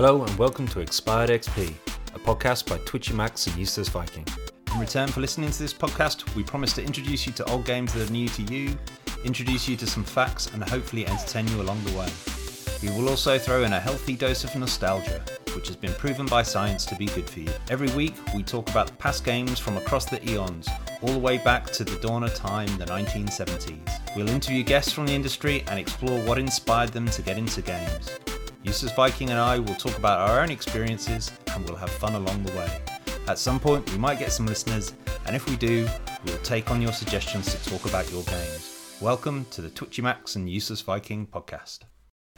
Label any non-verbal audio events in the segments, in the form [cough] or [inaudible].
Hello and welcome to Expired XP, a podcast by Twitchy Max and Useless Viking. In return for listening to this podcast, we promise to introduce you to old games that are new to you, introduce you to some facts, and hopefully entertain you along the way. We will also throw in a healthy dose of nostalgia, which has been proven by science to be good for you. Every week, we talk about past games from across the eons, all the way back to the dawn of time, the 1970s. We'll interview guests from the industry and explore what inspired them to get into games. Useless Viking and I will talk about our own experiences and we'll have fun along the way. At some point, we might get some listeners, and if we do, we'll take on your suggestions to talk about your games. Welcome to the Twitchy Max and Useless Viking podcast.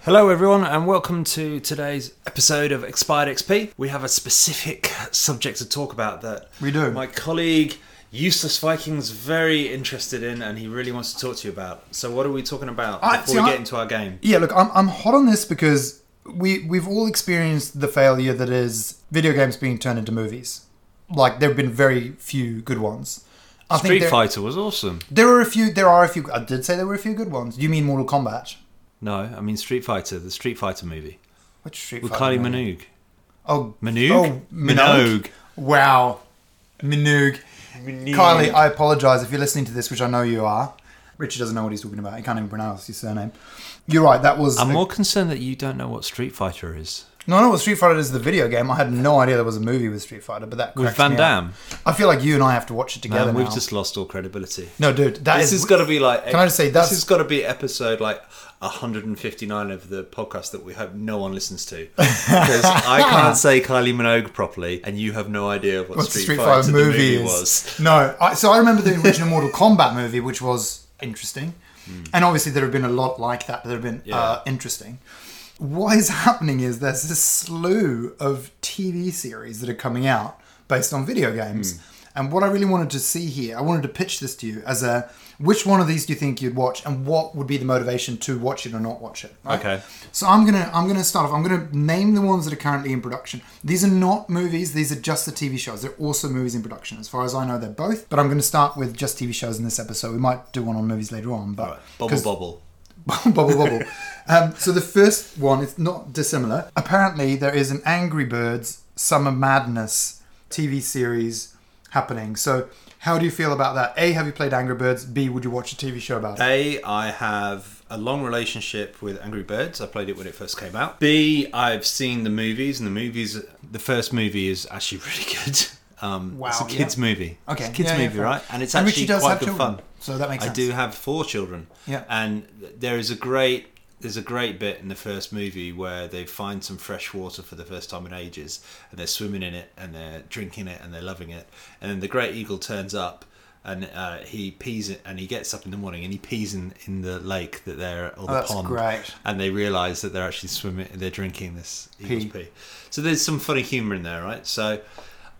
Hello, everyone, and welcome to today's episode of Expired XP. We have a specific [laughs] subject to talk about that We do. my colleague Useless Viking's very interested in, and he really wants to talk to you about. So, what are we talking about I- before see, we I- get into our game? Yeah, look, I'm, I'm hot on this because we we've all experienced the failure that is video games being turned into movies. Like there have been very few good ones. I Street there, Fighter was awesome. There are a few. There are a few. I did say there were a few good ones. You mean Mortal Kombat? No, I mean Street Fighter, the Street Fighter movie Which Street with Fighter Kylie movie? Minogue. Oh, Minogue? Oh, Minogue. Wow, Minogue. Minogue. Kylie, I apologise if you're listening to this, which I know you are. Richard doesn't know what he's talking about. He can't even pronounce his surname. You're right. That was. I'm a- more concerned that you don't know what Street Fighter is. no, I know what Street Fighter is. The video game. I had no idea there was a movie with Street Fighter, but that With cracks Van me up. Damme. I feel like you and I have to watch it together Man, we've now. just lost all credibility. No, dude, that this is- has got to be like. Can I just say, this that's- has got to be episode like 159 of the podcast that we hope no one listens to [laughs] because I [laughs] can't say Kylie Minogue properly, and you have no idea what what Street, Fighter, the movie, movie is. was. No, I, so I remember the original Mortal Kombat movie, which was interesting, and obviously there have been a lot like that that have been Yeah. uh, interesting. What is [laughs] happening is there's this slew of TV series that are coming out based on video games. Hmm. And what I really wanted to see here, I wanted to pitch this to you as a which one of these do you think you'd watch, and what would be the motivation to watch it or not watch it? right? Okay. So I'm gonna I'm gonna start off. I'm gonna name the ones that are currently in production. These are not movies. These are just the TV shows. They're also movies in production. As far as I know, they're both. But I'm gonna start with just TV shows in this episode. We might do one on movies later on. But All right. Bubble bubble. [laughs] bubble bubble. Um, so the first one is not dissimilar. Apparently, there is an Angry Birds Summer Madness TV series happening. So. How do you feel about that? A, have you played Angry Birds? B, would you watch a TV show about it? A, I have a long relationship with Angry Birds. I played it when it first came out. B, I've seen the movies, and the movies, the first movie is actually [laughs] really good. Um, Wow, it's a kids' yeah. movie. Okay, it's a kids' yeah, yeah, movie, fair. right? And it's And actually quite good children, fun. so that makes it I sense. do have four children. Yeah. and there is a great. There's a great bit in the first movie where they find some fresh water for the first time in ages, and they're swimming in it, and they're drinking it, and they're loving it. And then the great eagle turns up, and uh, he pees it, and he gets up in the morning, and he pees in, in the lake that they're or the Oh, that's pond, great. and they realise that they're actually swimming, they're drinking this eagle's Pee. pee. So there's some funny humour in there, right? So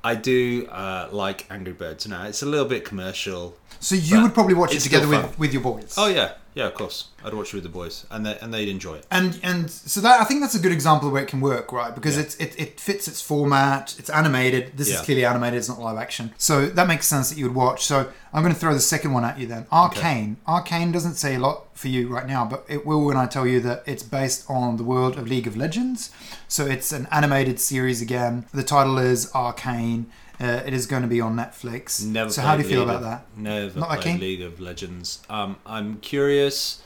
I do uh, like Angry Birds now. It's a little bit commercial. So you would probably watch it together with, with your boys. Oh yeah, yeah, of course. I'd watch it with the boys, and they, and they'd enjoy it. And and so that I think that's a good example of where it can work, right? Because Yeah. it's it, it fits its format. It's animated. This Yeah. is clearly animated. It's not live action. So that makes sense that you would watch. So I'm going to throw the second one at you then. Arcane. Arcane doesn't say a lot for you right now, but it will when I tell you that it's based on the world of League of Legends. So it's an animated series again. The title is Arcane. Uh, it is going to be on Netflix. Never. so how do you played feel League about of- that? Never Not played? League of Legends. Um, I'm curious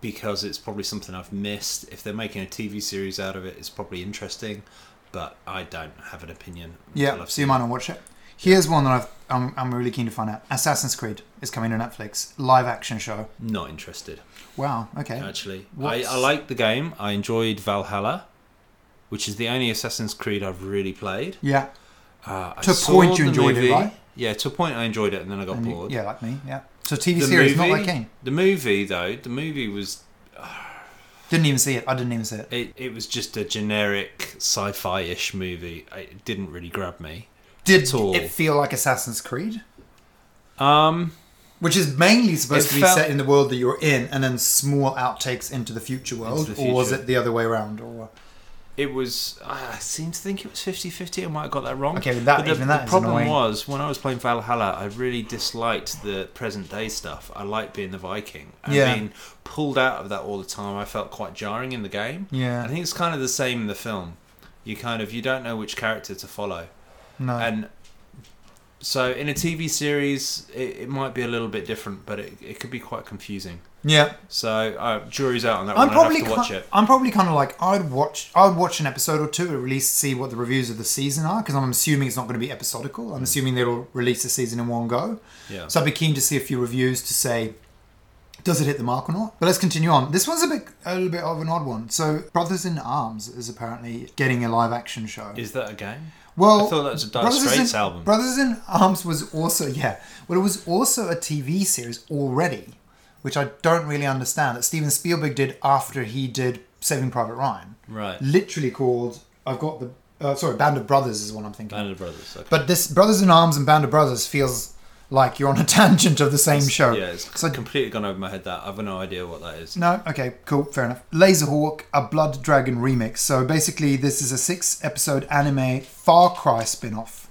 because it's probably something I've missed. If they're making a TV series out of it, it's probably interesting, but I don't have an opinion. Yeah, so you might not watch it. Here's one that I've, I'm, I'm really keen to find out. Assassin's Creed is coming to Netflix. Live action show. Not interested. Wow, okay. Actually, I, What's- I like the game. I enjoyed Valhalla, which is the only Assassin's Creed I've really played. Yeah. Uh, I To a saw point you the enjoyed it, movie. right? Yeah, to a point I enjoyed it, and then I got And you- bored. yeah, like me, yeah. So TV series, not like Kane. The movie, though, the movie was Didn't even see it. I didn't even see it. It, it was just a generic sci-fi ish movie. It didn't really grab me. Did at all. it feel like Assassin's Creed? Um, Which is mainly supposed It to be felt- set in the world that you're in, and then small outtakes into the future world, the or was future. it the other way around? Or it was. I seem to think it was 50-50. I might have got that wrong. Okay, that- But the, even that the is problem annoying. was when I was playing Valhalla, I really disliked the present day stuff. I liked being the Viking. And Yeah. being pulled out of that all the time, I felt quite jarring in the game. Yeah. I think it's kind of the same in the film. You kind of you don't know which character to follow, No. and so in a TV series it, it might be a little bit different, but it, it could be quite confusing. yeah. So uh, jury's out on that I'm one. probably I'd have to watch ki- it. I'm probably kind of like I'd watch I'd watch an episode or two at least see what the reviews of the season are because I'm assuming it's not going to be episodical. I'm assuming they'll release the season in one go. Yeah. So I'd be keen to see a few reviews to say does it hit the mark or not. But let's continue on. This one's a bit a little bit of an odd one. So Brothers in Arms is apparently getting a live action show. Is that a game? Well, I thought that was a Dire Brothers Straits in, album. Brothers in Arms was also yeah, well, it was also a TV series already, which I don't really understand. That Steven Spielberg did after he did Saving Private Ryan, Right. literally called. I've got the uh, sorry, Band of Brothers is what I'm thinking. Band of Brothers. Okay. But this Brothers in Arms and Band of Brothers feels like you're on a [laughs] tangent of the same show. yeah, it's So completely gone over my head. That I've no idea what that is. no, okay, cool, fair enough. Laserhawk, a Blood Dragon remix. So basically, this is a six episode anime Far Cry spin off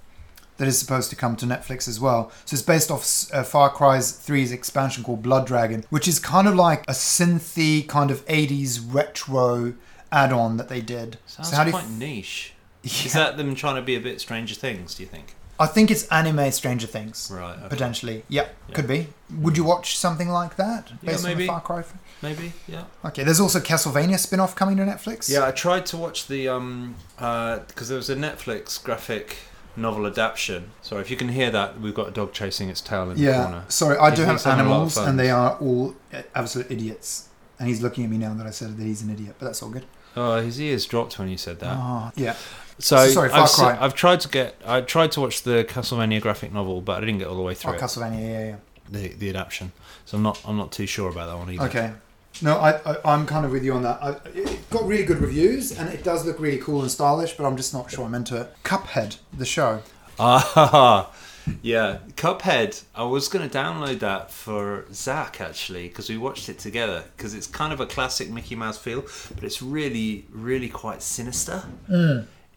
that is supposed to come to Netflix as well. So it's based off uh, Far Cry's 3's expansion called Blood Dragon, which is kind of like a synthy, kind of 80s retro add on that they did. Sounds so how do you quite niche. [laughs] Is that them trying to be a bit Stranger Things? Do you think? I think it's anime Stranger Things. Right. okay. Potentially. Yep, Yeah. could be. Would you watch something like that? Based on maybe. the Far Cry? Maybe. Yeah. Okay, there's also Castlevania spin off coming to Netflix. Yeah, I tried to watch the um because there was a Netflix graphic novel adaptation. Sorry, if you can hear that, we've got a dog chasing its tail in the Yeah, corner. sorry, I do have he's having a lot of animals, and they are all uh, absolute idiots. And he's looking at me now that I said that he's an idiot, but that's all good. Oh, his ears dropped when you said that. Oh, yeah. So Sorry, Far I've, Cry. I've tried to get I tried to watch the Castlevania graphic novel, but I didn't get all the way Oh, through it, Castlevania, yeah, yeah. the the adaptation. So I'm not I'm not too sure about that one either. Okay. No, I, I, I'm kind of with you on that. I, it got really good reviews, and it does look really cool and stylish, but I'm just not sure I'm into it. Cuphead, the show. Ah, [laughs] yeah. Cuphead. I was going to download that for Zach actually because we watched it together because it's kind of a classic Mickey Mouse feel, but it's really, really quite sinister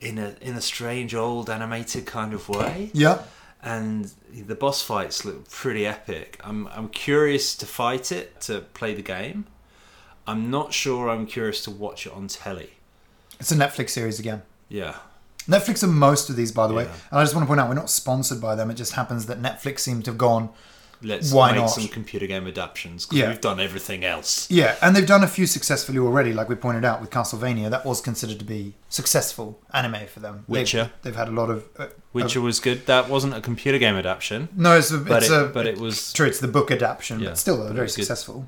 in a in a strange old animated kind of way. Yeah. And the boss fights look pretty epic. I'm I'm curious to fight it to play the game. I'm not sure. I'm curious to watch it on telly. It's a Netflix series again. Yeah. Netflix are most of these, by the way. And I just want to point out, we're not sponsored by them. It just happens that Netflix seem to have gone, Let's Why make not? some computer game adaptations because Yeah. we've done everything else. Yeah, and they've done a few successfully already, like we pointed out with Castlevania. That was considered to be successful anime for them. They've- Witcher. They've, had a lot of. Uh, Witcher was good. That wasn't a computer game adaptation, no, it's a. but it's it, a but it was true, it's the book adaptation, Yeah, but still, they're very good. successful.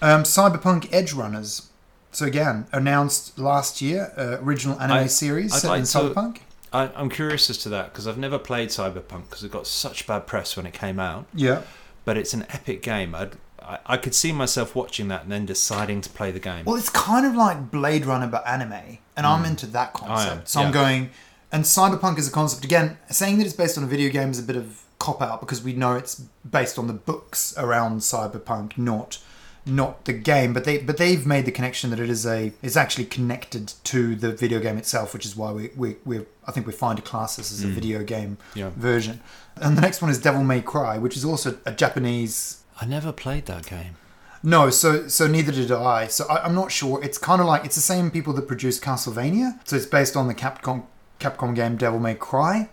Um, Cyberpunk Edge Runners. So again, announced last year, uh, original anime I- series I'd set like in to- Cyberpunk. I, I'm curious as to that because I've never played Cyberpunk because it got such bad press when it came out. Yeah. But it's an epic game. I'd, I I could see myself watching that and then deciding to play the game. Well, it's kind of like Blade Runner, but anime, and I'm hmm. into that concept. so I'm going, and Cyberpunk is a concept again. Saying that it's based on a video game is a bit of cop out because we know it's based on the books around Cyberpunk, not not the game. But they but they've made the connection that it is a it's actually connected to the video game itself, which is why we we we I think we find to class this as a hmm. video game Yeah. version. And the next one is Devil May Cry, which is also a Japanese I never played that game. no, so so neither did I. So I, I'm not sure. It's kind of like it's the same people that produced Castlevania. So it's based on the Capcom Capcom game Devil May Cry.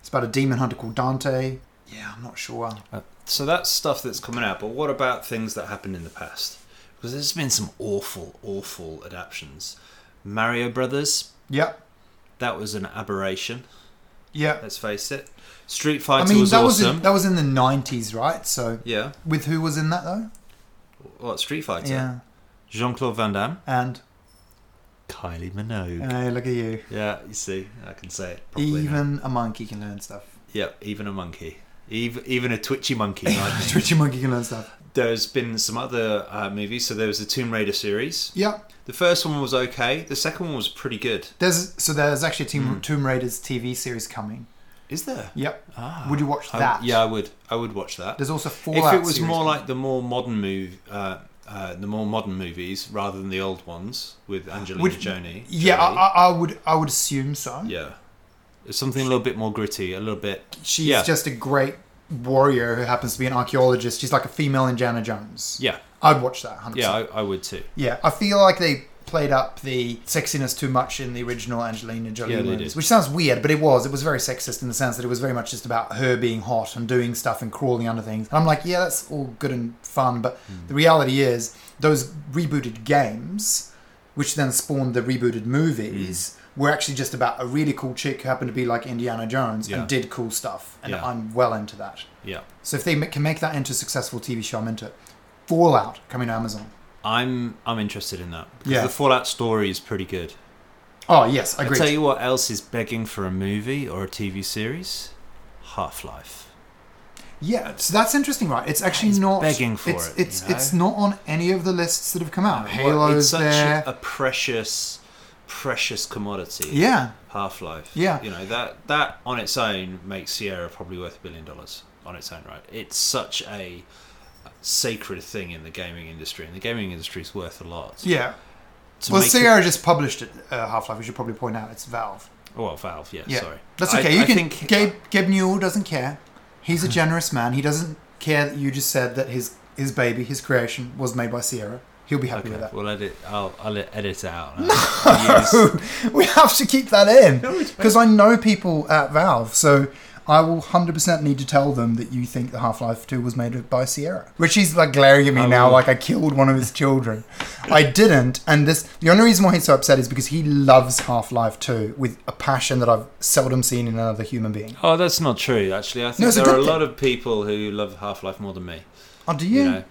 It's about a demon hunter called Dante. Yeah, I'm not sure. Uh, so that's stuff that's coming out. But what about things that happened in the past? Because there's been some awful, awful adaptations. Mario Brothers. Yep, That was an aberration. Yep. Let's face it. Street Fighter I mean, was that was awesome. in, that was in the '90s, right? So yeah. with who was in that though? What Street Fighter? Yeah, Jean Claude Van Damme. and Kylie Minogue. hey, look at you. yeah, you see, I can say it properly. now. Even a monkey can learn stuff. Yeah, even a monkey. Even, even a twitchy monkey. [laughs] Twitchy monkey can learn stuff. There's been some other uh, movies. So there was the Tomb Raider series. Yeah. The first one was okay. The second one was pretty good. There's so there's actually a Tomb, Hmm. Tomb Raiders TV series coming. Is there? Yep. Ah, Would you watch I- that? yeah, I would. I would watch that. There's also Fallout. if it was more coming. like the more modern move, uh, uh, the more modern movies rather than the old ones with Angelina Would- Jolie. Yeah, I, I, I would I would assume so. yeah. It's something a little bit more gritty, a little bit. She's Yeah. just a great warrior who happens to be an archaeologist. She's like a female Indiana Jones. Yeah, I'd watch that. 100%. yeah, I, I would too. yeah. I feel like they played up the sexiness too much in the original Angelina Jolie Yeah, movies, which sounds weird, but it was. It was very sexist in the sense that it was very much just about her being hot and doing stuff and crawling under things. And I'm like, yeah, that's all good and fun, but Hmm. the reality is those rebooted games, which then spawned the rebooted movies. Were actually just about a really cool chick who happened to be like Indiana Jones Yeah. and did cool stuff, and Yeah. I'm well into that. Yeah. So if they can make that into a successful TV show, I'm into it. Fallout coming to Amazon. I'm I'm interested in that because Yeah. the Fallout story is pretty good. Oh yes, I agreed. tell you what else is begging for a movie or a TV series? Half Life. yeah, so that's interesting, right? It's actually It's not begging for it's, it, It's you know? it's not on any of the lists that have come out. Well, Halo's it's such there. A precious, precious commodity. yeah, Half Life. Yeah. You know that that on its own makes Sierra probably worth a billion dollars on its own right. It's such a sacred thing in the gaming industry, and the gaming industry is worth a lot. yeah. To well, make it- Sierra just published it. Uh, Half Life. We should probably point out it's Valve. Oh, well, Valve. Yeah. Yeah, Sorry. that's I- okay. you I can. think- Gabe Gabe Newell doesn't care. He's a [laughs] generous man. He doesn't care that you just said that his his baby, his creation, was made by Sierra. He'll be happy Okay, with that. we'll edit. I'll, I'll edit it out. No. [laughs] we have to keep that in because I know people at Valve, so I will hundred percent need to tell them that you think the Half Life Two was made by Sierra. which Richie's like glaring at me I now, will. like I killed one of his children. I didn't, and this the only reason why he's so upset is because he loves Half Life Two with a passion that I've seldom seen in another human being. Oh, that's not true. Actually, I think No, there are a lot of people who love Half Life more than me. Oh, do you? You know,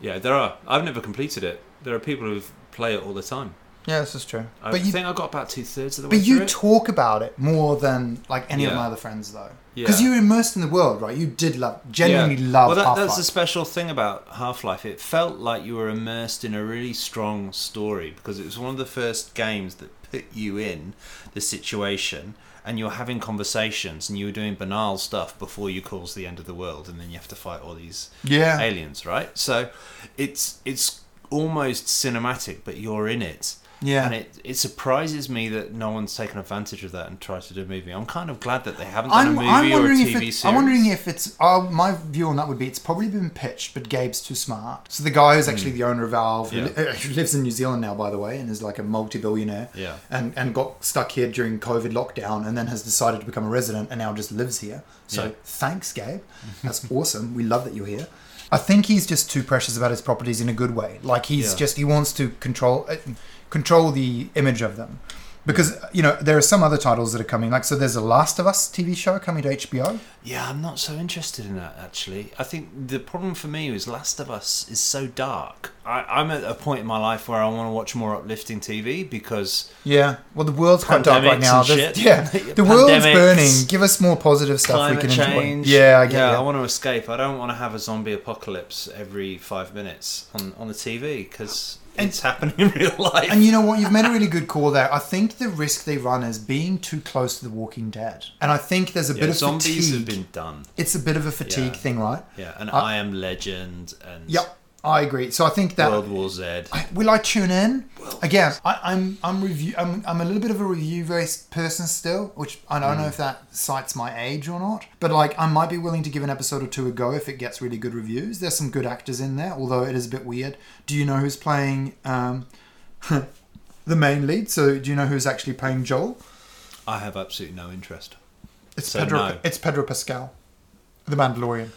yeah, there are. I've never completed it. There are people who play it all the time. Yeah, this is true. I but you, think I got about two thirds of the way but you it. talk about it more than like any of my other friends, though. Yeah. Because you're immersed in the world, right? You did love, genuinely Yeah. love Well, that, that's the special thing about Half Life. It felt like you were immersed in a really strong story because it was one of the first games that put you in the situation and you're having conversations and you were doing banal stuff before you cause the end of the world and then you have to fight all these yeah. aliens, right? So it's it's almost cinematic, but you're in it. Yeah. And it, it surprises me that no one's taken advantage of that and tried to do a movie. I'm kind of glad that they haven't done I'm, a movie I'm or a TV if series. I'm wondering if it's uh, my view on that would be it's probably been pitched, but Gabe's too smart. So the guy who's actually the owner of Valve. Yeah. uh, who lives in New Zealand now, by the way, and is like a multi-billionaire, Yeah. and and got stuck here during COVID lockdown, and then has decided to become a resident, and now just lives here. So Yeah. thanks, Gabe. [laughs] That's awesome. We love that you're here. I think he's just too precious about his properties in a good way. Like he's Yeah. just he wants to control uh, control the image of them. Because you know there are some other titles that are coming, like so. There's a Last of Us TV show coming to HBO. Yeah, I'm not so interested in that actually. I think the problem for me is Last of Us is so dark. I, I'm at a point in my life where I want to watch more uplifting TV because Yeah, well, the world's quite dark right now. Yeah, [laughs] the world's burning. Give us more positive stuff we climate can change. enjoy. Yeah, I get yeah. I want to escape. I don't want to have a zombie apocalypse every five minutes on on the TV because it's happening in real life. And you know what? You've made a really good call there. I think the risk they run is being too close to The Walking Dead, and I think there's a yeah, bit of zombies fatigue. have been done. It's a bit of a fatigue Yeah. thing, right? Yeah, and I- I, Am Legend and Yep, I agree. So I think that World War Z. I- will I tune in again? I, I'm I'm review. I'm, I'm a little bit of a review based person still, which I don't Mm. know if that cites my age or not. But like, I might be willing to give an episode or two a go if it gets really good reviews. There's some good actors in there, although it is a bit weird. Do you know who's playing um, [laughs] the main lead? So do you know who's actually playing Joel? I have absolutely no interest. It's So Pedro. no. It's Pedro Pascal, the Mandalorian.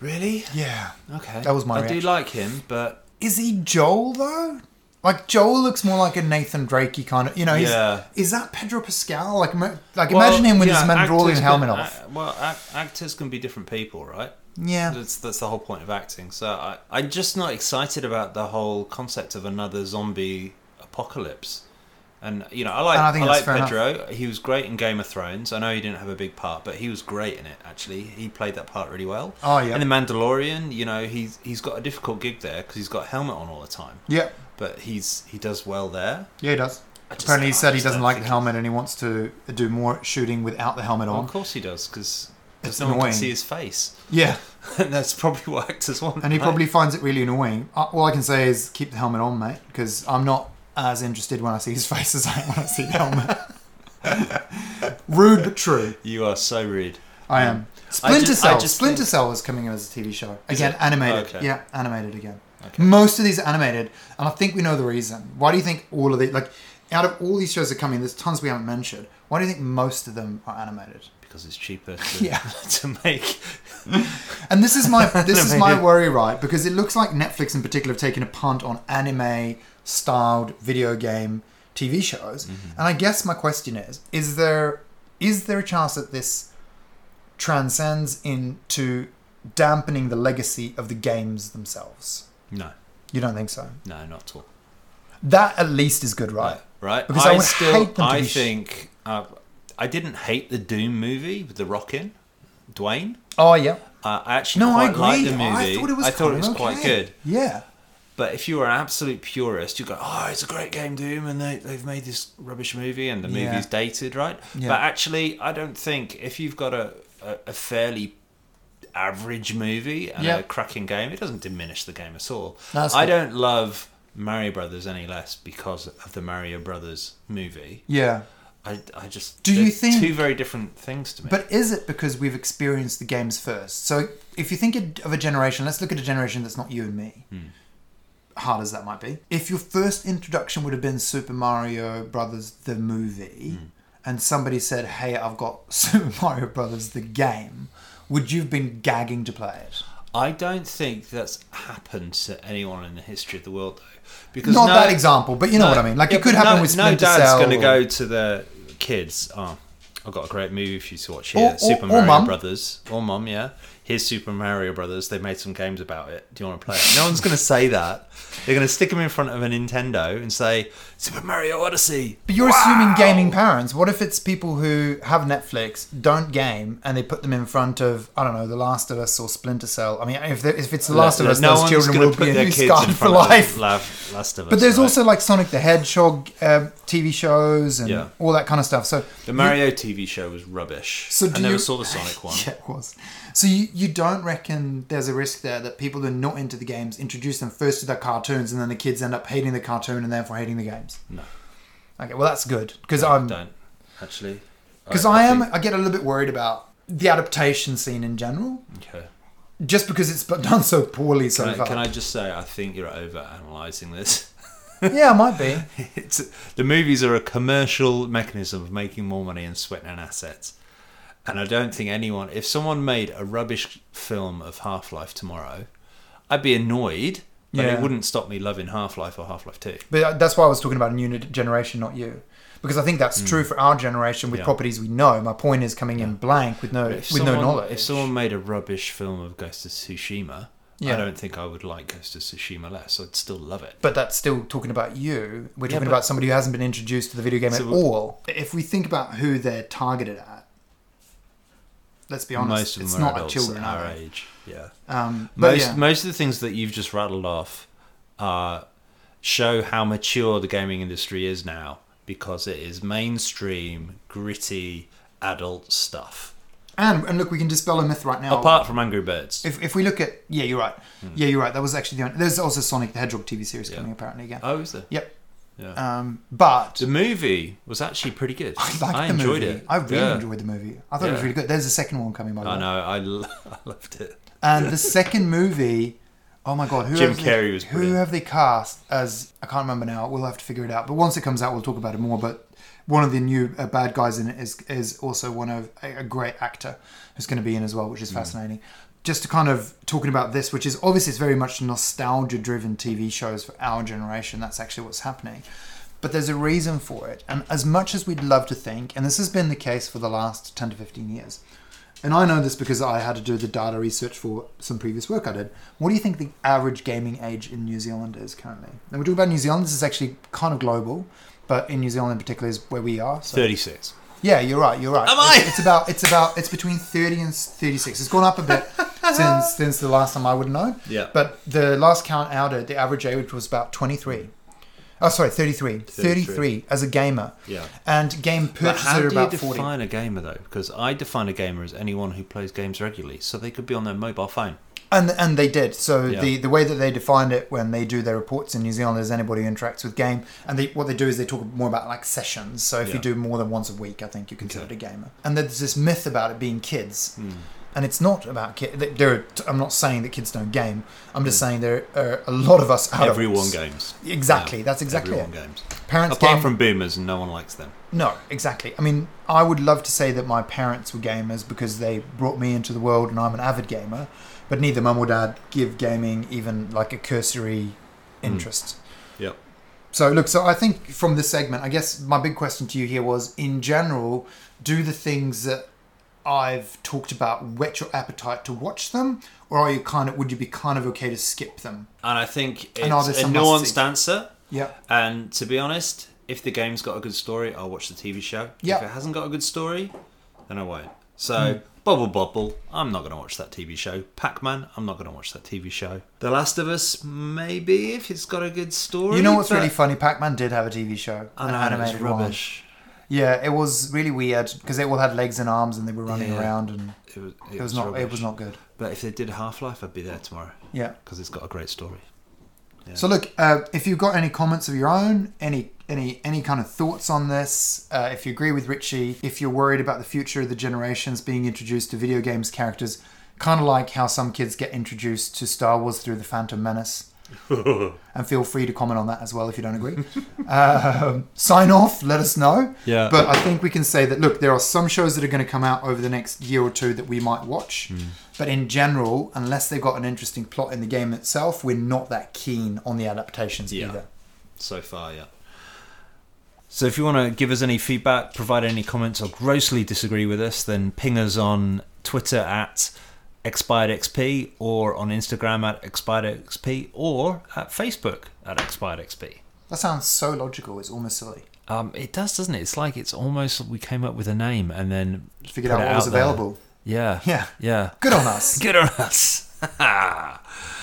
Really? Yeah. Okay. That was my I do like him, but Is he Joel though? Like Joel looks more like a Nathan Drakey kind of, you know. He's, Yeah. Is that Pedro Pascal? Like, like Well, imagine him with yeah, his Mandalorian helmet can- off. uh, well, ac- actors can be different people, right? yeah. That's that's the whole point of acting. So I, I'm just not excited about the whole concept of another zombie apocalypse. And you know, I like I I, like Pedro. He was great in Game of Thrones. I know he didn't have a big part, but he was great in it. Actually, he played that part really well. Oh yeah. And the Mandalorian, you know, he's he's got a difficult gig there because he's got a helmet on all the time. yeah. But he's he does well there. Yeah, he does. Just- Apparently, he said he doesn't like the helmet and he wants to do more shooting without the helmet Well, on. of course he does because It's no one annoying. can see his face, Yeah, [laughs] and that's probably what actors want. and he right? probably finds it really annoying. Uh, All I can say is keep the helmet on, mate, because I'm not as interested when I see his face as I am when I see the helmet. Rude but true. you are so rude. I am. Um, I Splinter just- I Cell. just Splinter think- Cell is coming as a TV show again, animated. Okay. Yeah, animated again. Most of these are animated, and I think we know the reason. Why do you think all of the like out of all these shows that are coming? There's tons we haven't mentioned. Why do you think most of them are animated? because it's cheaper to, [laughs] Yeah. [laughs] to make. And this is my [laughs] this is my worry, right? Because it looks like Netflix in particular have taken a punt on anime styled video game TV shows. And I guess my question is: Is there is there a chance that this transcends into dampening the legacy of the games themselves? No, You don't think so? no, not at all. That at least is good, right? Right? Because I I, would still, hate them I think, uh, I didn't hate the Doom movie with the Rock in, Dwayne. Oh yeah. Uh, I actually No, I quite liked the movie. I thought it was. I thought it was of quite good. Yeah. But if you were an absolute purist, you go, "Oh, it's a great game, Doom," and they they've made this rubbish movie, and the Yeah. movie's dated, right? Yeah. But actually, I don't think if you've got a a, a fairly average movie and Yeah. a cracking game, it doesn't diminish the game at all. That's I good. don't love Mario Brothers any less because of the Mario Brothers movie. Yeah. I, I just Do you think- two very different things to me? But is it because we've experienced the games first? So if you think of a generation, let's look at a generation that's not you and me. Hmm. Hard as that might be. If your first introduction would have been Super Mario Brothers the movie, Hmm. and somebody said, "Hey, I've got [laughs] Super Mario Brothers the game," would you have been gagging to play it? I don't think that's happened to anyone in the history of the world, though. Because Not no- that example, but you know no- what I mean. Like yeah, it could happen no, with Splinter No dad's going to or- go to the kids. Oh, I've got a great movie for you to watch here. Or- or- Super or Mario mum. Brothers. Or mum, yeah. Here's Super Mario Brothers. They made some games about it. Do you want to play it? [laughs] No one's going to say that. They're going to stick them in front of a Nintendo and say Super Mario Odyssey. But you're assuming gaming parents. What if it's people who have Netflix, don't game, and they put them in front of I don't know, The Last of Us or Splinter Cell? I mean, if, if it's The Last of Us, no those one's children gonna will put be their new kids scarred in for life. Lav- Last of Us. But there's right? also like Sonic the Hedgehog um, TV shows and Yeah. all that kind of stuff. So the Mario TV show was rubbish. So I never you- saw the [laughs] Sonic one. Yeah, it was. So you, you don't reckon there's a risk there that people who are not into the games introduce them first to the cartoons and then the kids end up hating the cartoon and therefore hating the games? No. Okay, well that's good because I'm don't actually. because I, am think- I get a little bit worried about the adaptation scene in general, Okay. just because it's been done so poorly so Can I, far. can I just say I think you're over analysing this. [laughs] yeah, it might be. it's the movies are a commercial mechanism of making more money and sweating on assets. And I don't think anyone, if someone made a rubbish film of Half Life tomorrow, I'd be annoyed, but Yeah. it wouldn't stop me loving Half Life or Half Life Two. But that's why I was talking about a new generation, not you. Because I think that's true mm. for our generation with. Yeah. properties we know. My point is coming in blank with no with if no knowledge. if someone made a rubbish film of Ghost of Tsushima, Yeah. I don't think I would like Ghost of Tsushima less. I'd still love it. but that's still talking about you. We're talking about somebody who hasn't been introduced to the video game So at all. If we think about who they're targeted at, let's be honest, Most of them it's are not adults children our are age. Yeah. Um, most yeah. most of the things that you've just rattled off uh, show how mature the gaming industry is now because it is mainstream, gritty, adult stuff. and and look, we can dispel a myth right now. Apart from Angry Birds. if, if we look at yeah, you're right. Yeah, you're right. That was actually the only. There's also Sonic the Hedgehog TV series. Yeah. coming apparently again. oh, is there? Yep. Yeah. Um, but the movie was actually pretty good. [laughs] I liked I the enjoyed movie. it. I really Yeah. enjoyed the movie. I thought it was really good. There's a second one coming by the I way. know. I, lo- [laughs] I loved it. And the [laughs] second movie, oh my god, who Jim they- Carrey was who brilliant. have they cast as? I can't remember now. We'll have to figure it out. But once it comes out, we'll talk about it more. But one of the new uh, bad guys in it is is also one of a, a great actor who's going to be in as well, which Mm. is fascinating. Just to kind of talking about this, which is obviously it's very much nostalgia driven TV shows for our generation. That's actually what's happening. But there's a reason for it. And as much as we'd love to think, and this has been the case for the last 10 to 15 years, and I know this because I had to do the data research for some previous work I did. What do you think the average gaming age in New Zealand is currently? And we're talking about New Zealand. This is actually kind of global, but in New Zealand in particular is where we are. So. 36. Yeah, you're right. You're right. Am it's, I? It's about it's about it's between 30 and 36. It's gone up a bit [laughs] since since the last time I would have known. Yeah. But the last count outed, the average age was about 23. Oh, sorry, 33. 33, 33. as a gamer. Yeah. And game But purchases how do you about 40. define a gamer though? Because I define a gamer as anyone who plays games regularly, so they could be on their mobile phone. And and they did. So Yeah. the the way that they defined it when they do their reports in New Zealand is anybody who interacts with game, and they what they do is they talk more about like sessions. So if you do more than once a week, I think you're considered Okay. a gamer. And there's this myth about it being kids. Hmm. and it's not about kids. There, I'm not saying that kids don't game. I'm just saying there are a lot of us adults. Everyone games. Exactly. Yeah, That's exactly Everyone it. games. Parents Apart game. from boomers, and no one likes them. No, exactly. I mean, I would love to say that my parents were gamers because they brought me into the world and I'm an avid gamer, but neither mum or dad give gaming even like a cursory hmm. interest. Yep. So, look, so I think from this segment, I guess my big question to you here was in general, do the things that I've talked about whet your appetite to watch them, or are you kind of, would you be kind of okay to skip them? And I think And are there it's a nuanced answer. Yeah. And to be honest, if the game's got a good story, I'll watch the TV show. Yeah. If it hasn't got a good story, then I won't. So, hmm. Bubble Bobble, I'm not going to watch that TV show. Pac Man, I'm not going to watch that TV show. The Last of Us, maybe if it's got a good story. You know what's but really funny? Pac Man did have a TV show. I know, it's animated one. rubbish. Yeah, it was really weird because they all had legs and arms and they were running Yeah. around and It was, it was not it was not good. But if they did Half Life, I'd be there tomorrow Yeah. because it's got a great story. Yeah. So look, uh, if you've got any comments of your own, any any any kind of thoughts on this, uh, if you agree with Richie, if you're worried about the future of the generations being introduced to video games characters, kind of like how some kids get introduced to Star Wars through the Phantom Menace. [laughs] and feel free to comment on that as well if you don't agree. um, sign off, let us know. Yeah. But I think we can say that look, there are some shows that are going to come out over the next year or two that we might watch. But in general, unless they've got an interesting plot in the game itself, we're not that keen on the adaptations Yeah. either. So far, yeah. So if you want to give us any feedback, provide any comments, or grossly disagree with us, then ping us on Twitter at expiredxp or on Instagram at expiredxp or at Facebook at expiredxp. That sounds so logical. It's almost silly. Um, it does, doesn't it? It's like it's almost we came up with a name and then Figured out it what was there. available. Yeah, Yeah. yeah. Good on us. [laughs] Good on us. [laughs]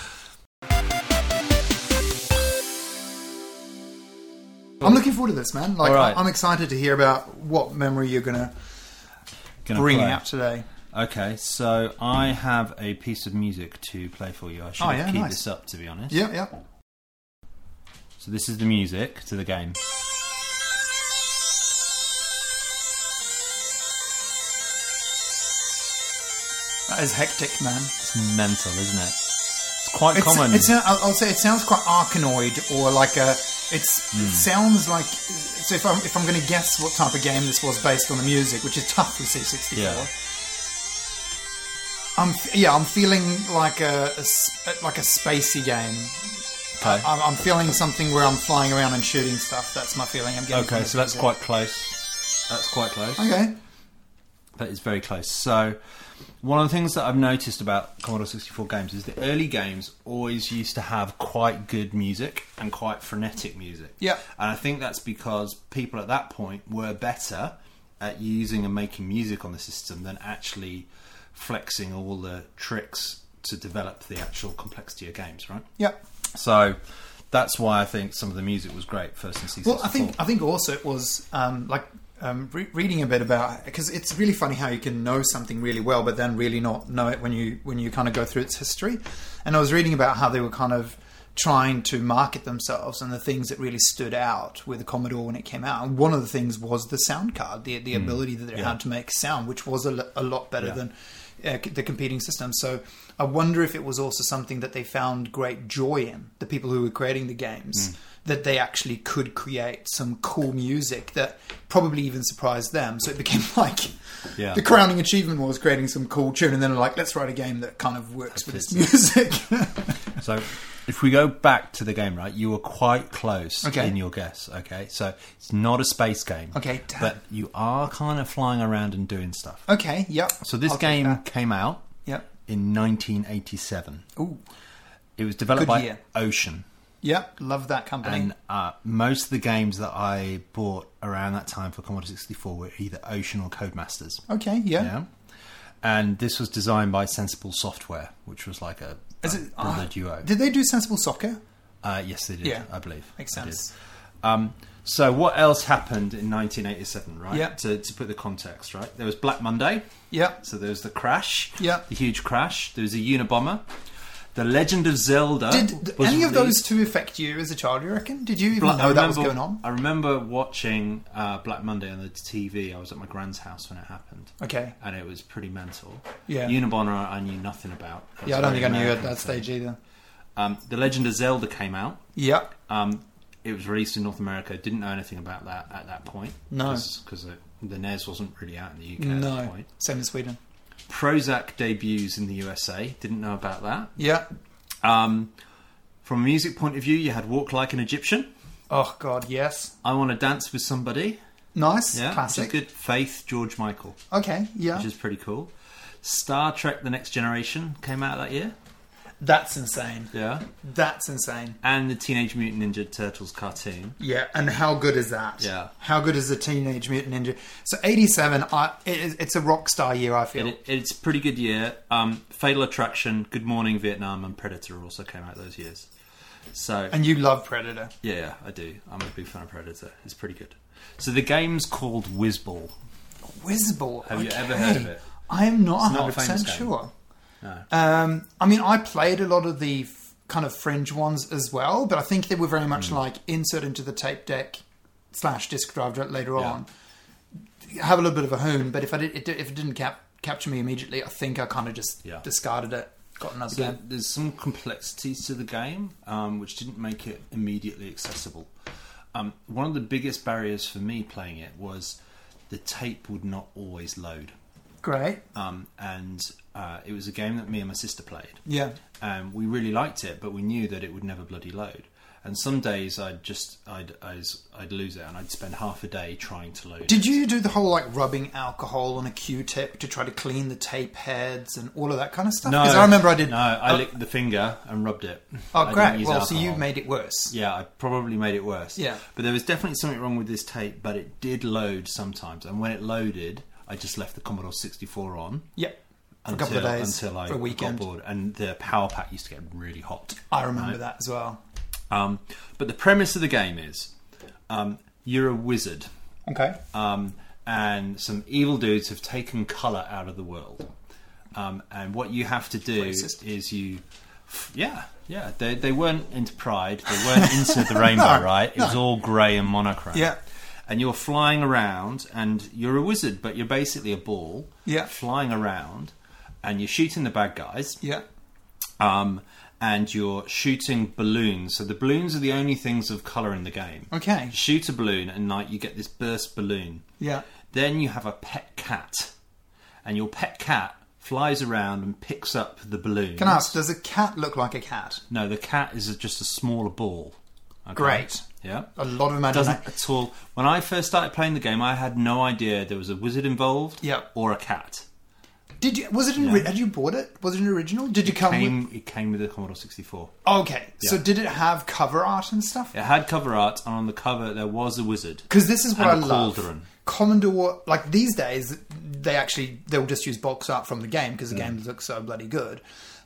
I'm looking forward to this, man. Like, right. I'm excited to hear about what memory you're gonna Gonna bring play. out today. Okay, so I have a piece of music to play for you. I should Oh, yeah, keep nice. this up, to be honest. Yeah, yeah. So this is the music to the game. That is hectic, man. It's mental, isn't it? It's quite It's, common. it's uh, I'll I'll say it sounds quite Arkanoid or like a. It's Hmm. it sounds like. So if I'm if I'm going to guess what type of game this was based on the music, which is tough with C64. Yeah. I'm yeah, I'm feeling like a like a spacey game. okay. I'm, I'm feeling something where I'm flying around and shooting stuff. That's my feeling. I'm getting. Okay, so that's music. quite close. That's quite close. Okay. That is very close. So, one of the things that I've noticed about Commodore 64 games is the early games always used to have quite good music and quite frenetic music. Yeah. And I think that's because people at that point were better at using and making music on the system than actually flexing all the tricks to develop the actual complexity of games, right? Yeah. So, that's why I think some of the music was great first in C64. Well, I think I think also it was um, like um, re- reading a bit about because it's really funny how you can know something really well, but then really not know it when you when you kind of go through its history. And I was reading about how they were kind of trying to market themselves and the things that really stood out with the Commodore when it came out. And one of the things was the sound card, the the ability that it yeah. had to make sound, which was a, a lot better Yeah. than uh, the competing system. So I wonder if it was also something that they found great joy in, the people who were creating the games, Mm. That they actually could create some cool music that probably even surprised them. So it became [laughs] like Yeah. the crowning achievement was creating some cool tune, and then like, let's write a game that kind of works with this music. [laughs] So, if we go back to the game, right, you were quite close Okay. in your guess. Okay, so it's not a space game. Okay, damn. but you are kind of flying around and doing stuff. okay, yep. So this I'll game came out Yep. in 1987. Ooh. It was developed Good by year. Ocean, Yep. Love that company. and uh, most of the games that I bought around that time for Commodore 64 were either Ocean or Codemasters. okay. Yeah. Yeah. And this was designed by Sensible Software, which was like a, Is a it- brother ah, duo. Did they do Sensible Soccer? Uh, yes, they did. Yeah. I believe. Makes sense. Um, so what else happened in 1987, right? Yeah. To, to put the context, right? There was Black Monday. Yeah. So there was the crash. Yeah. The huge crash. There was a Unabomber. The Legend of Zelda. Did any of those two affect you as a child? You reckon? Did you even know I that was going on? I remember watching uh, Black Monday on the TV. I was at my grand's house when it happened, Okay. and it was pretty mental. Yeah. Unabomber, I knew nothing about. Yeah, I don't think I knew at that thing. stage either. Um, the Legend of Zelda came out. Yeah. Um, it was released in North America. Didn't know anything about that at that point. No. because the NES wasn't really out in the UK at No. that point. Same in Sweden. Prozac debuts in the USA. Didn't know about that. Yeah. Um, from a music point of view, you had "Walk Like an Egyptian." Oh God, yes. I want to dance with somebody. Nice. Yeah, Classic. good. Faith, George Michael, Okay. Yeah. which is pretty cool. Star Trek: The Next Generation came out that year. That's insane. Yeah, That's insane. and the Teenage Mutant Ninja Turtles cartoon. Yeah, and how good is that? Yeah. How good is the Teenage Mutant Ninja? So '87, I, it, it's a rock star year. I feel. It, it's a pretty good year. Um, Fatal Attraction, Good Morning Vietnam, and Predator also came out those years. So and you love Predator. yeah, yeah, I do. I'm a big fan of Predator. It's pretty good. So the game's called Wizball. Wizball. Have you ever heard of it? I am not It's a 100 percent famous game. sure. No. Um, I mean, I played a lot of the f- kind of fringe ones as well, but I think they were very much Hmm. like insert into the tape deck slash disc drive later Yeah. on. Have a little bit of a home, but if I did, it, if it didn't cap, capture me immediately, I think I kind of just Yeah. discarded it. Got another So game. there's some complexities to the game, um, which didn't make it immediately accessible. Um, one of the biggest barriers for me playing it was the tape would not always load, Great. um, and uh, it was a game that me and my sister played. Yeah. and we really liked it, but we knew that it would never bloody load. And some days I'd just I'd I'd, I'd lose it, and I'd spend half a day trying to load. Did it. you do the whole like rubbing alcohol on a Q-tip to try to clean the tape heads and all of that kind of stuff? No, 'Cause I remember I did. No, I Oh, licked the finger and rubbed it. Oh, great. Well, so you made it worse. Yeah, I probably made it worse. Yeah. but there was definitely something wrong with this tape. But it did load sometimes, and when it loaded, I just left the Commodore 64 on Yep. For until, a couple of days. until I for a weekend. got bored, and the power pack used to get really hot. I remember Right. that as well. Um, but the premise of the game is um, you're a wizard. Okay. um, and some evil dudes have taken color out of the world. Um, and what you have to do Racist. is you, yeah, yeah. They they weren't into pride. They weren't into the [laughs] rainbow, right? It was all grey and monochrome. Yeah. And you're flying around, and you're a wizard, but you're basically a ball. Yeah. Flying around, and you're shooting the bad guys. Yeah. Um, and you're shooting balloons. So the balloons are the only things of color in the game. Okay. You shoot a balloon, and night you get this burst balloon. Yeah. Then you have a pet cat, and your pet cat flies around and picks up the balloons. Can I ask, does a cat look like a cat? No, the cat is just a smaller ball. Okay? Great. Yeah. A lot of imagination. Doesn't at all. When I first started playing the game, I had no idea there was a wizard involved. Yeah. Or a cat. Did you? Was it? An, Yeah. Had you bought it? Was it an original? Did you come? Came, it came with the Commodore 64. with, oh, okay. So did it have cover art and stuff? It had cover art, and on the cover there was a wizard. Because this is what I a love. cauldron. Commodore, like these days, they actually they'll just use box art from the game because the Mm. game looks so bloody good.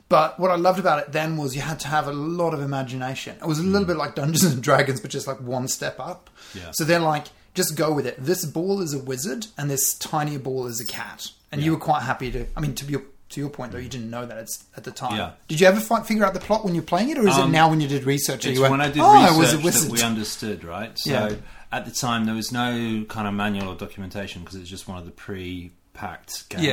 But what I loved about it then was you had to have a lot of imagination. It was a little bit like Dungeons and Dragons, but just like one step up. Mm. Yeah. So they're like, just go with it. This ball is a wizard, and this tinier ball is a cat. And you were quite happy to. I mean, to your to your point though, you didn't know that it's at the time. Yeah. Did you ever fi- figure out the plot when you're playing it, or is it Um, now when you did research? It's you went, when I did oh, I was a research that we understood, right? So Yeah. at the time, there was no kind of manual or documentation because it was just one of the pre-packed games.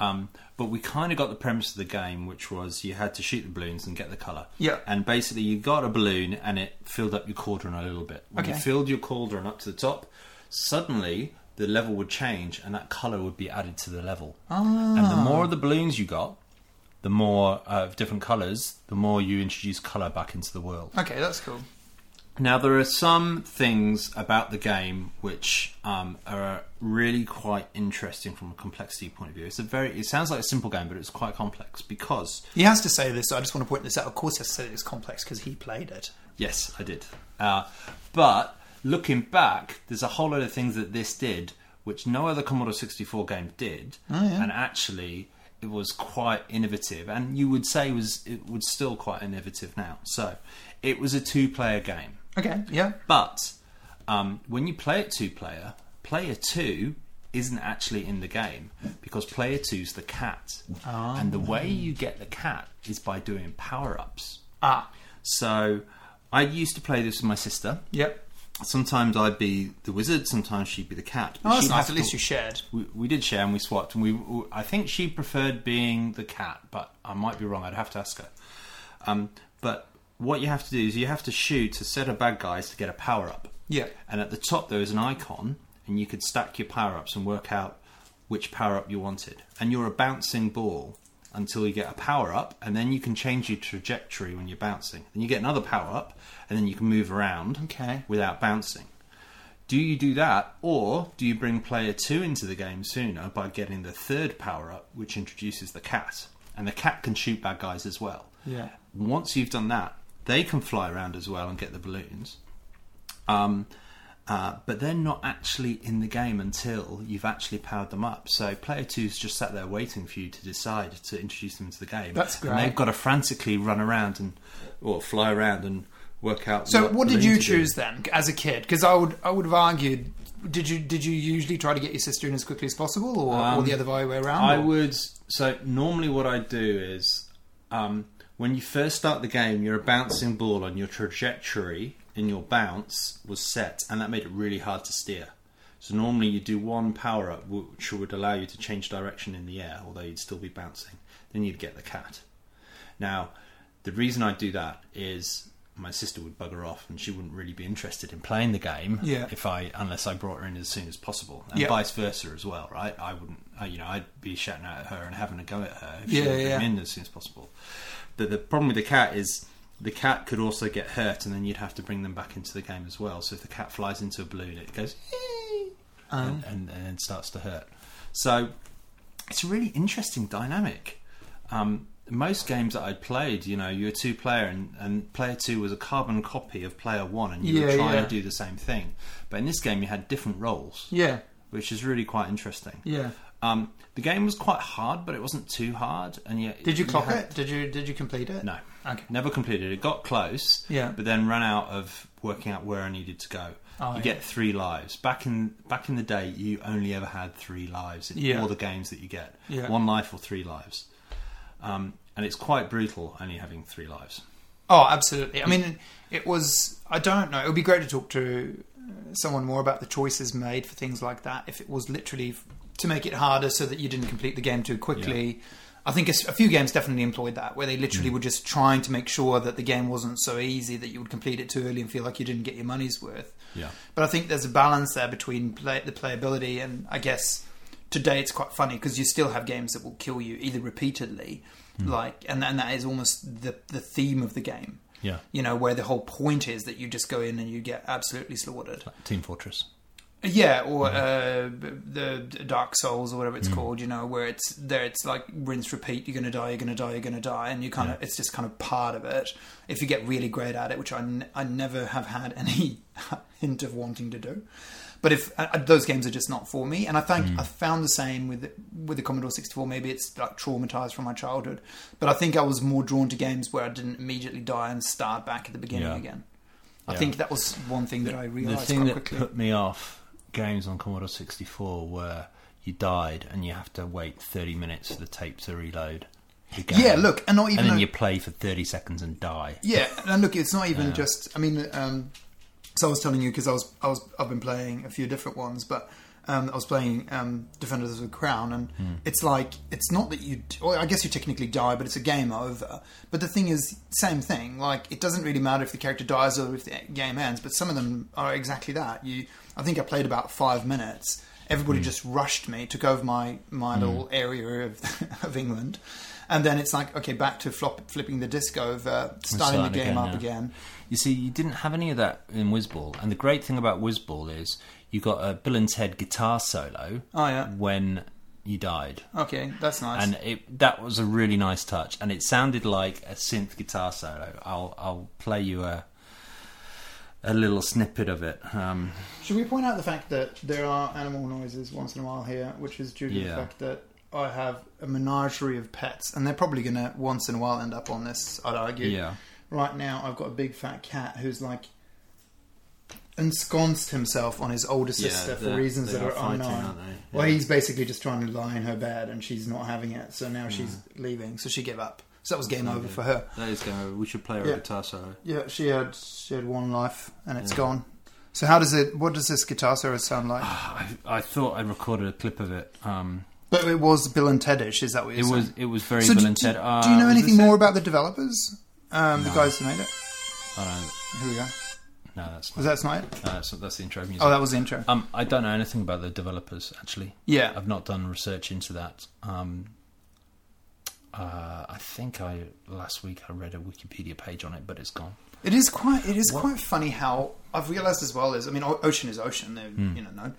Yeah. Um, but we kind of got the premise of the game, which was you had to shoot the balloons and get the color. Yeah. And basically, you got a balloon and it filled up your cauldron a little bit. When you Okay. filled your cauldron up to the top, suddenly the level would change and that color would be added to the level. And the more of the balloons you got, the more uh, of different colors, the more you introduce color back into the world. Okay, that's cool. Now, there are some things about the game which um, are really quite interesting from a complexity point of view. It's a very, it sounds like a simple game, but it's quite complex because, He has to say this. So I just want to point this out. Of course, he has to say it's complex because he played it. yes, I did. Uh, but looking back, there's a whole lot of things that this did which no other Commodore 64 game did, and actually it was quite innovative, and you would say was it was still quite innovative now. So, it was a two-player game. Okay, yeah. But um, when you play it two player, player two isn't actually in the game because player two's the cat, Oh. and the way you get the cat is by doing power ups. Ah, So I used to play this with my sister. yep. Sometimes I'd be the wizard, sometimes she'd be the cat. Oh, that's nice. At least to- you shared. we, we did share and we swapped, and we. I think she preferred being the cat, but I might be wrong. I'd have to ask her. Um, but what you have to do is you have to shoot a set of bad guys to get a power up. Yeah. And at the top there is an icon, and you could stack your power ups and work out which power up you wanted. And you're a bouncing ball until you get a power up, and then you can change your trajectory when you're bouncing. Then you get another power up, and then you can move around Okay. without bouncing. Do you do that, or do you bring player two into the game sooner by getting the third power up, which introduces the cat? And the cat can shoot bad guys as well. Yeah. Once you've done that, they can fly around as well and get the balloons. Um, uh, but they're not actually in the game until you've actually powered them up. So player two's just sat there waiting for you to decide to introduce them into the game. That's And great. they've got to frantically run around and or fly around and work out. So, what, did you to do. choose then as a kid? Because I would, I would have argued. Did you did you usually try to get your sister in as quickly as possible, or, or Um, the other way around? I or- would. So normally, what I do is, um, when you first start the game, you're a bouncing ball, on your trajectory in your bounce was set, and that made it really hard to steer. So normally, you do one power up, which would allow you to change direction in the air, although you'd still be bouncing. Then you'd get the cat. Now, the reason I do that is my sister would bugger off, and she wouldn't really be interested in playing the game Yeah. if I unless I brought her in as soon as possible, and Yeah. vice versa as well, right? I wouldn't, I, you know, I'd be shouting out at her and having a go at her if she Yeah, didn't yeah. in as soon as possible. The the problem with the cat is the cat could also get hurt, and then you'd have to bring them back into the game as well. So if the cat flies into a balloon, it goes Um, and, and, and then starts to hurt. So it's a really interesting dynamic. Um, most games that I'd played, you know, you were two player, and, and player two was a carbon copy of player one, and you were Yeah, trying yeah. to do the same thing. But in this game, you had different roles, yeah, which is really quite interesting. yeah. Um, the game was quite hard, but it wasn't too hard. And yet, Did you clock had- it? Did you did you complete it? No, Okay. never completed. It got close, Yeah. but then ran out of working out where I needed to go. Oh, you yeah. get three lives. Back in back in the day, you only ever had three lives in Yeah. all the games that you get. Yeah. One life or three lives, um, and it's quite brutal only having three lives. Oh, absolutely. I mean, it was. I don't know. It would be great to talk to uh, someone more about the choices made for things like that. If it was literally to make it harder so that you didn't complete the game too quickly. I think a few games definitely employed that, where they literally mm. were just trying to make sure that the game wasn't so easy that you would complete it too early and feel like you didn't get your money's worth. Yeah. But I think there's a balance there between play, the playability and I guess today it's quite funny because you still have games that will kill you either repeatedly, mm. like and and that is almost the the theme of the game. Yeah. You know where the whole point is that you just go in and you get absolutely slaughtered. Team Fortress. Yeah, or uh, the Dark Souls or whatever Mm. it's called. You know where it's there. It's like rinse repeat. You're gonna die. You're gonna die. You're gonna die, and you kind of it's just kind of part of it. If you get really great at it, which I, n- I never have had any [laughs] hint of wanting to do. But if uh, those games are just not for me, and I think Mm. I found the same with with the Commodore 64. Maybe it's like traumatized from my childhood, but I think I was more drawn to games where I didn't immediately die and start back at the beginning Yeah. again. I Yeah. think that was one thing that I realized. The thing quite that quickly. put me off games on Commodore 64 where you died and you have to wait 30 minutes for the tape to reload. yeah, look, and not even and then a- you play for 30 seconds and die. Yeah, and look, it's not even Yeah. just. I mean, um, so I was telling you because I was, I was, I've been playing a few different ones, but um, I was playing um, Defenders of the Crown, and Hmm. it's like it's not that you. Well, I guess you technically die, but it's a game over. But the thing is, same thing. Like it doesn't really matter if the character dies or if the game ends. But some of them are exactly that. You, I think I played about five minutes. Everybody just rushed me, took over my my little area of [laughs] of England. And then it's like, okay, back to flop, flipping the disc over, starting the game again, up yeah. again. You see, you didn't have any of that in Wizball, and the great thing about Wizball is you got a Bill and Ted guitar solo Oh yeah, when you died, okay, that's nice. and it, that was a really nice touch, and it sounded like a synth guitar solo. I'll I'll play you a a little snippet of it. Um, Should we point out the fact that there are animal noises once in a while here, which is due to the fact that I have a menagerie of pets, and they're probably going to once in a while end up on this. I'd argue. yeah, Right now, I've got a big fat cat who's like ensconced himself on his older sister for reasons that are are fighting, unknown. aren't? Well, he's basically just trying to lie in her bed, and she's not having it. So now she's leaving. So she gave up. So that was game over for her. That is game over. We should play her Yeah. a guitar solo. Yeah, she had she had one life, and it's Yeah. gone. So how does it? What does this guitar solo sound like? I, I thought I recorded a clip of it. Um, But it was Bill and Tedish. Is that what it you're was it was very So Bill do, and do- Ted. Uh, do you know anything more it? about the developers? Um, The guys who made it. Oh, no, Here we go. No, that's Was not. that Snipe? No, that's, that's the intro music. Oh, that was the intro. um, I don't know anything about the developers actually. Yeah. I've not done research into that. Um, uh, I think I last week I read a Wikipedia page on it, but it's gone. It is quite. It is What- quite funny how I've realised as well as I mean, Ocean is Ocean. They're Hmm. you know known,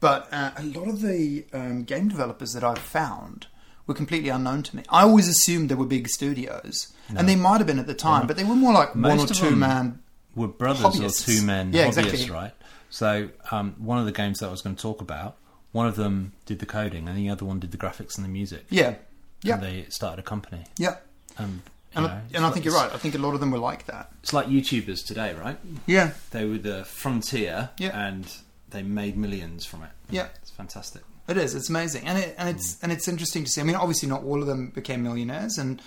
but uh, a lot of the um, game developers that I've found were completely unknown to me. I always assumed they were big studios, and they might have been at the time, but they were more like one or two them- man. Were brothers Hobbyists. or two men Yeah, hobbyists, exactly. right? So um, one of the games that I was going to talk about, one of them did the coding, and the other one did the graphics and the music. Yeah, yeah, And they started a company. yeah. And, And, know, I, and I like- think you're right. I think a lot of them were like that. It's like YouTubers today, right? Yeah, They were the frontier, Yeah. and they made millions from it. yeah. It's fantastic. It is. It's amazing, and it and it's and it's interesting to see. I mean, obviously, not all of them became millionaires, and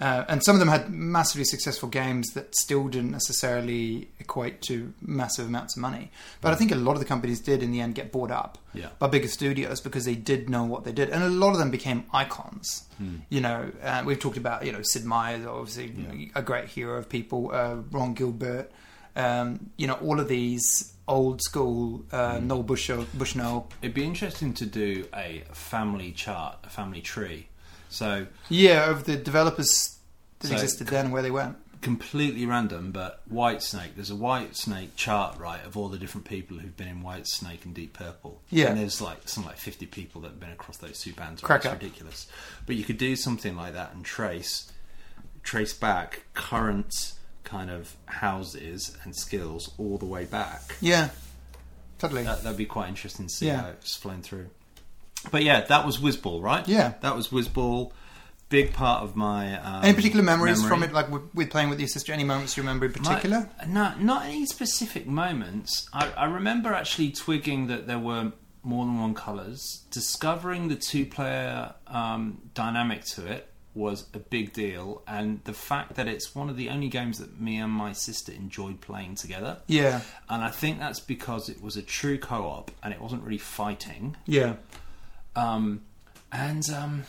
uh, and some of them had massively successful games that still didn't necessarily equate to massive amounts of money. But I think a lot of the companies did in the end get bought up Yeah. by bigger studios because they did know what they did, and a lot of them became icons. You know, uh, we've talked about you know Sid Meier's obviously a great hero of people, uh, Ron Gilbert. Um, you know, all of these old school uh, Noel Bushnell, Bushnell It'd be interesting to do a family chart, a family tree. So Yeah, of the developers that So- existed then where they went. completely random, but Whitesnake. There's a Whitesnake chart, right, of all the different people who've been in Whitesnake and Deep Purple. Yeah. and there's like some like 50 people that have been across those two bands. Crack It's up. ridiculous. But you could do something like that and trace, trace back current kind of houses and skills all the way back. Yeah, totally. That, that'd be quite interesting to see Yeah. how it's flown through. But yeah, that was Wizball, right? Yeah. that was Wizball. Big part of my. Um, any particular memories memory. from it, like with, with playing with your sister? Any moments you remember in particular? My- no, not any specific moments. I, I remember actually twigging that there were more than one colours. Discovering the two-player um, dynamic to it was a big deal, and the fact that it's one of the only games that me and my sister enjoyed playing together. yeah, And I think that's because it was a true co-op and it wasn't really fighting. yeah, Um, and um,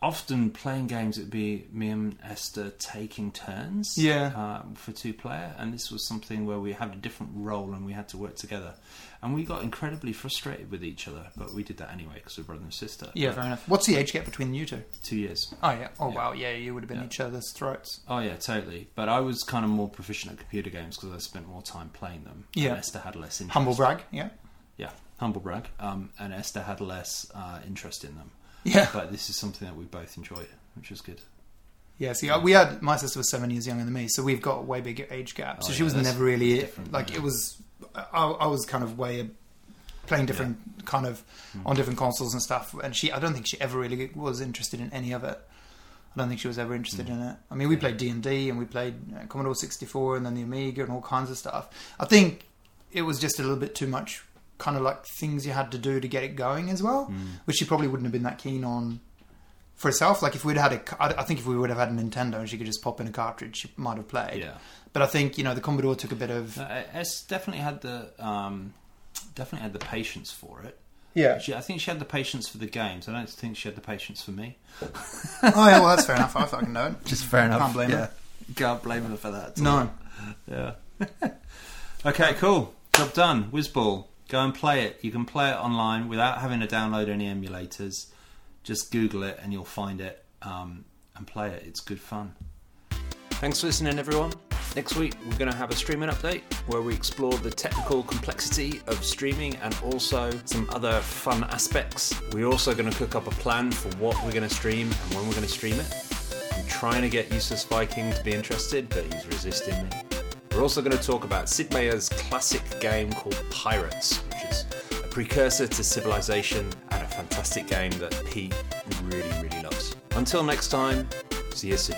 often playing games, it'd be me and Esther taking turns Yeah. uh, for two player. And this was something where we had a different role and we had to work together. And we got incredibly frustrated with each other, but we did that anyway because we're brother and sister. yeah. But Fair enough. What's the age gap between you two? Two years. Oh yeah. Oh Yeah. wow. Yeah, you would have been Yeah. each other's throats. Oh yeah, totally. But I was kind of more proficient at computer games because I spent more time playing them. Yeah. And Esther had less interest. Humble brag. Yeah. Yeah, humble brag. Um, and Esther had less uh, interest in them. Yeah. But this is something that we both enjoy, which is good. Yeah. See, we had my sister was seven years younger than me, so we've got a way bigger age gap. So Oh, she yeah, was never really like yeah. it was. I, I was kind of way playing different kind of Mm. on different consoles and stuff, and she. I don't think she ever really was interested in any of it. I don't think she was ever interested Mm. in it. I mean, we played D and D, and we played Commodore sixty four, and then the Amiga, and all kinds of stuff. I think it was just a little bit too much, kind of like things you had to do to get it going as well, Mm. which she probably wouldn't have been that keen on for herself. Like if we'd had a, ca- I I think if we would have had a Nintendo and she could just pop in a cartridge, she might have played. Yeah. But I think you know the Commodore took a bit of Uh, Es definitely had the um, definitely had the patience for it. yeah. She, I think she had the patience for the games. I don't think she had the patience for me. [laughs] oh yeah, well that's fair enough. I fucking know. [laughs] Just fair enough, Can't blame her. Can't blame her for that. No. [laughs] Yeah. okay, cool. Job done. Wizball. Go and play it. You can play it online without having to download any emulators. Just Google it and you'll find it um, and play it. It's good fun. Thanks for listening, everyone. Next week, we're going to have a streaming update where we explore the technical complexity of streaming and also some other fun aspects. We're also going to cook up a plan for what we're going to stream and when we're going to stream it. I'm trying to get Useless Viking to be interested, but he's resisting me. We're also going to talk about Sid Meier's classic game called Pirates, which is a precursor to Civilization and a fantastic game that Pete really, really loves. Until next time, see you soon.